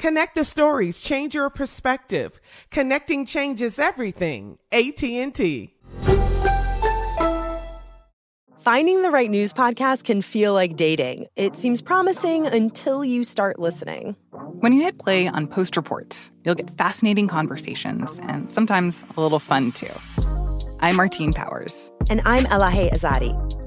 Connect the stories, change your perspective. Connecting changes everything. AT&T. Finding the right news podcast can feel like dating. It seems promising until you start listening. When you hit play on Post Reports, you'll get fascinating conversations and sometimes a little fun too. I'm Martine Powers. And I'm Elahe Azadi.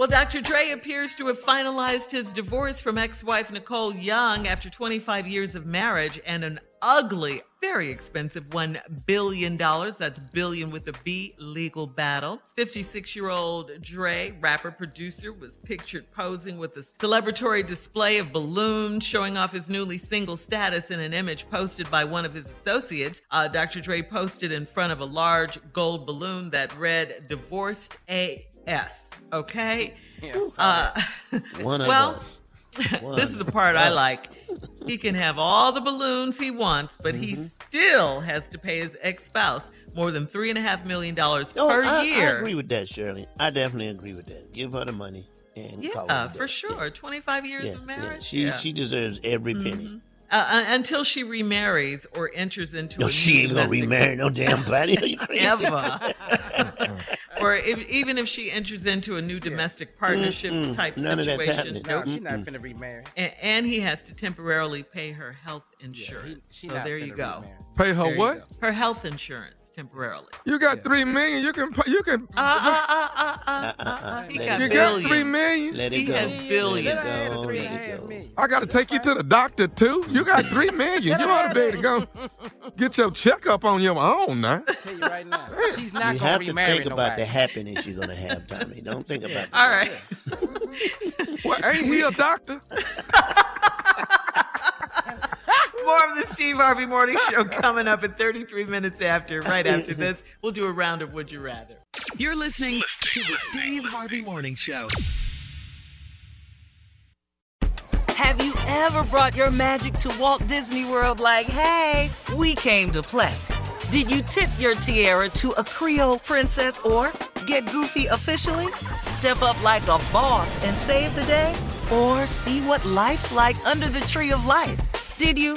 Well, Dr. Dre appears to have finalized his divorce from ex wife Nicole Young after 25 years of marriage and an ugly, very expensive $1 billion, that's billion with a B, legal battle. 56 year old Dre, rapper producer, was pictured posing with a celebratory display of balloons showing off his newly single status in an image posted by one of his associates. Uh, Dr. Dre posted in front of a large gold balloon that read Divorced AF. Okay? Yes. Uh, One of well, us. this is the part I like. He can have all the balloons he wants, but he Mm-hmm. still has to pay his ex spouse more than three and a half million dollars Oh, per I, year. I agree with that, Shirley. I definitely agree with that. Give her the money and call it yeah, a day. for sure. 25 years Yeah, of yeah. marriage. She Yeah. she deserves every penny. Uh, uh, until she remarries or enters into No, a she ain't gonna remarry no damn body. Are you crazy? ever. or if, even if she enters into a new domestic partnership Mm-mm. type None of that's situation, happening. No, she's not going to finna remarry. and, and he has to temporarily pay her health insurance. she so not there you go. remarry. Pay her There what? Her health insurance temporarily. You got three million. You can. You can. Uh, uh, uh, uh, uh, Uh, uh, uh, uh, he got you it got billions. three million. Let it He go. has billions. Let her have the Let it a half go. I got to take you to the doctor too. You got three million. You ought to be able to go get your checkup on your own now. I tell you right now, she's not You gonna have to remarry think about the happiness you're gonna have, Tommy. Don't think about. the- All right. Well, ain't he a doctor? More of the Steve Harvey Morning Show coming up at 33 minutes after. Right after this, we'll do a round of Would You Rather. You're listening to the Steve Harvey Morning Show. Have you ever brought your magic to Walt Disney World like, hey, we came to play? Did you tip your tiara to a Creole princess or get goofy officially? Step up like a boss and save the day? Or see what life's like under the tree of life? Did you?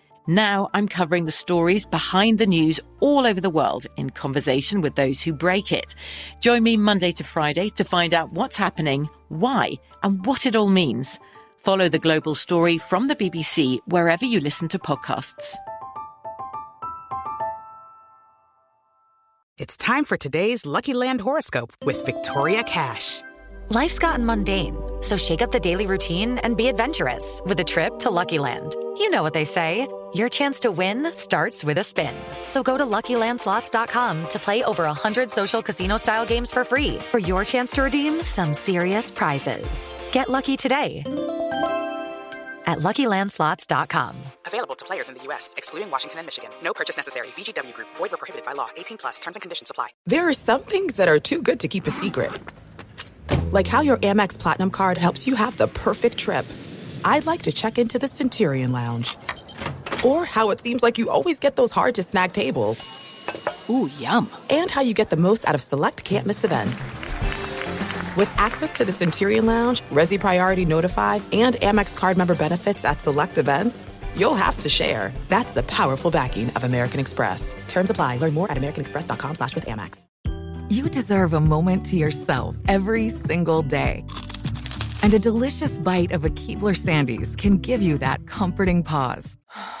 Now I'm covering the stories behind the news all over the world in conversation with those who break it. Join me Monday to Friday to find out what's happening, why, and what it all means. Follow the global story from the BBC wherever you listen to podcasts. It's time for today's Lucky Land horoscope with Victoria Cash. Life's gotten mundane, so shake up the daily routine and be adventurous with a trip to Lucky Land. You know what they say your chance to win starts with a spin. So go to luckylandslots.com to play over 100 social casino style games for free for your chance to redeem some serious prizes. Get lucky today at luckylandslots.com. Available to players in the U.S., excluding Washington and Michigan. No purchase necessary. VGW Group, void were prohibited by law. 18 plus terms and conditions apply. There are some things that are too good to keep a secret. Like how your Amex Platinum card helps you have the perfect trip. I'd like to check into the Centurion Lounge. Or how it seems like you always get those hard to snag tables. Ooh, yum. And how you get the most out of select can't miss events. With access to the Centurion Lounge, Resy Priority Notified, and Amex card member benefits at select events, you'll have to share. That's the powerful backing of American Express. Terms apply. Learn more at americanexpress.com slash with Amex. You deserve a moment to yourself every single day. And a delicious bite of a Keebler Sandies can give you that comforting pause.